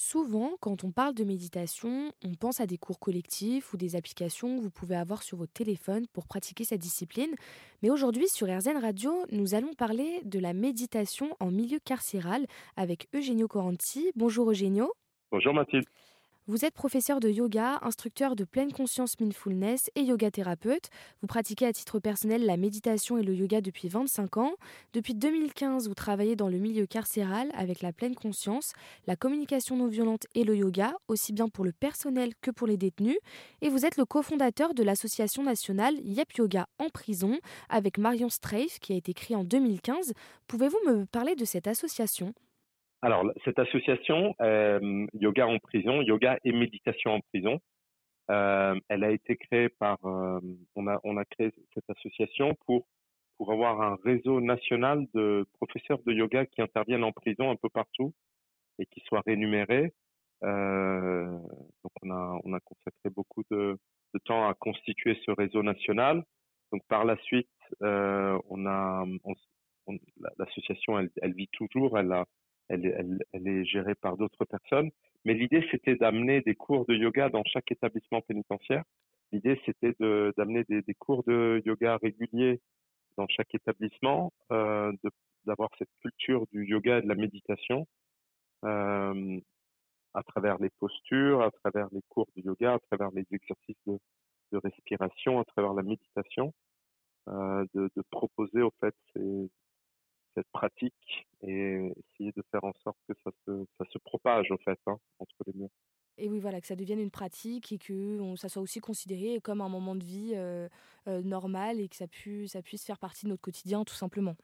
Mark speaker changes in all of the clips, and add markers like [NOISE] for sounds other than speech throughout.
Speaker 1: Souvent, quand on parle de méditation, on pense à des cours collectifs ou des applications que vous pouvez avoir sur votre téléphone pour pratiquer cette discipline. Mais aujourd'hui, sur RZN Radio, nous allons parler de la méditation en milieu carcéral avec Eugenio Coranti. Bonjour Eugenio.
Speaker 2: Bonjour Mathilde.
Speaker 1: Vous êtes professeur de yoga, instructeur de pleine conscience mindfulness et yoga thérapeute. Vous pratiquez à titre personnel la méditation et le yoga depuis 25 ans. Depuis 2015, vous travaillez dans le milieu carcéral avec la pleine conscience, la communication non violente et le yoga, aussi bien pour le personnel que pour les détenus. Et vous êtes le cofondateur de l'association nationale Yep Yoga en prison avec Marion Streif qui a été créée en 2015. Pouvez-vous me parler de cette association?
Speaker 2: Alors, cette association, euh, Yoga en prison, Yoga et méditation en prison, euh, elle a été créée par, euh, on, a, on a créé cette association pour, pour avoir un réseau national de professeurs de yoga qui interviennent en prison un peu partout et qui soient rémunérés. donc, on a, on a consacré beaucoup de, de temps à constituer ce réseau national. Donc, par la suite, on a, l'association, elle, elle vit toujours, elle a, elle, elle, elle est gérée par d'autres personnes. Mais l'idée, c'était d'amener des cours de yoga dans chaque établissement pénitentiaire. L'idée, c'était d'amener des, des, cours de yoga réguliers dans chaque établissement, euh, d'avoir cette culture du yoga et de la méditation euh, à travers les postures, à travers les cours de yoga, à travers les exercices de, de respiration, à travers la méditation, euh, de, de, proposer au fait ces, cette pratique et essayer de faire en sorte que ça se, ça en fait hein, entre les murs.
Speaker 1: Et oui, voilà, que ça devienne une pratique et que on, ça soit aussi considéré comme un moment de vie euh, euh, normal et que ça, pu, ça puisse faire partie de notre quotidien tout simplement.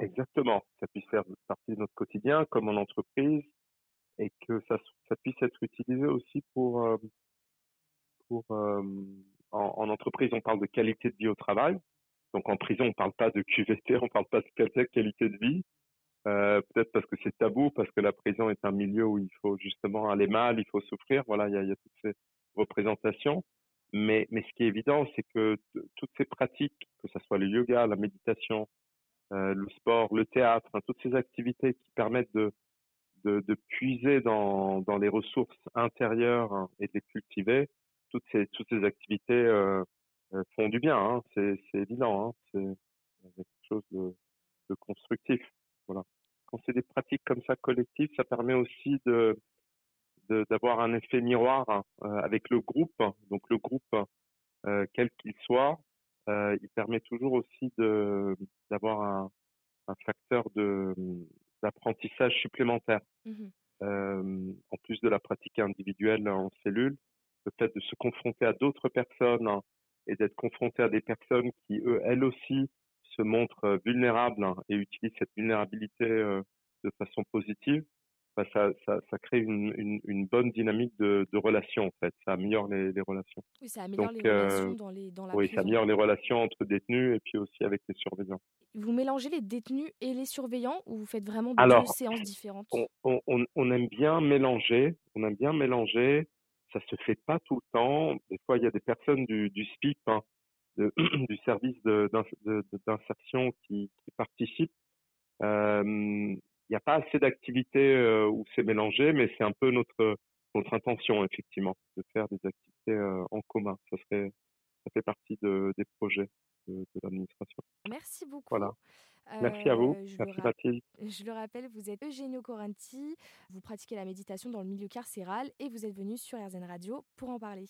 Speaker 2: Exactement, ça puisse faire partie de notre quotidien comme en entreprise et que ça, ça puisse être utilisé aussi pour, euh, pour en, en, entreprise, on parle de qualité de vie au travail. Donc en prison, on parle pas de QVT, [LAUGHS] on parle pas de qualité de vie. Euh, peut-être parce que c'est tabou, parce que la prison est un milieu où il faut justement aller mal, il faut souffrir. Voilà, il y a, toutes ces représentations. Mais, ce qui est évident, c'est que toutes ces pratiques, que ce soit le yoga, la méditation, euh, le sport, le théâtre, hein, toutes ces activités qui permettent de, puiser dans, les ressources intérieures hein, et de les cultiver, toutes ces, activités euh, font du bien. Hein. C'est, évident. C'est quelque chose de, de constructif. Voilà. Quand c'est des comme ça permet aussi de d'avoir un effet miroir euh, avec le groupe. Donc le groupe, euh, quel qu'il soit, euh, il permet toujours aussi de d'avoir un, un facteur de d'apprentissage supplémentaire. Mmh euh, en plus de la pratique individuelle en cellule, le fait de se confronter à d'autres personnes et d'être confronté à des personnes qui, eux, elles aussi, se montrent vulnérables et utilisent cette vulnérabilité de façon positive, bah, ça, ça, ça, crée une, une, une, bonne dynamique de, de relation, en fait. Ça améliore les, les relations.
Speaker 1: Oui, ça améliore les relations euh, dans, les, dans la
Speaker 2: Oui, ça améliore les relations entre détenus et puis aussi avec les surveillants.
Speaker 1: Vous mélangez les détenus et les surveillants ou vous faites vraiment deux séances différentes?
Speaker 2: on, on, on, aime bien mélanger. On aime bien mélanger ça se fait pas tout le temps. Des fois, il y a des personnes du, du SPIP, hein, de, [CLEARS THROAT] du service d'insertion qui, qui, participent. Euh, il n'y a pas assez d'activités euh, où c'est mélangé, mais c'est un peu notre notre intention effectivement de faire des activités euh, en commun. Ça serait, ça fait partie de, des projets de, de l'administration.
Speaker 1: Merci beaucoup.
Speaker 2: Voilà. Merci à vous.
Speaker 1: Euh,
Speaker 2: Merci Mathilde.
Speaker 1: Je le rappelle, vous êtes Eugenio Coranti, vous pratiquez la méditation dans le milieu carcéral et vous êtes venu sur RZN Radio pour en parler.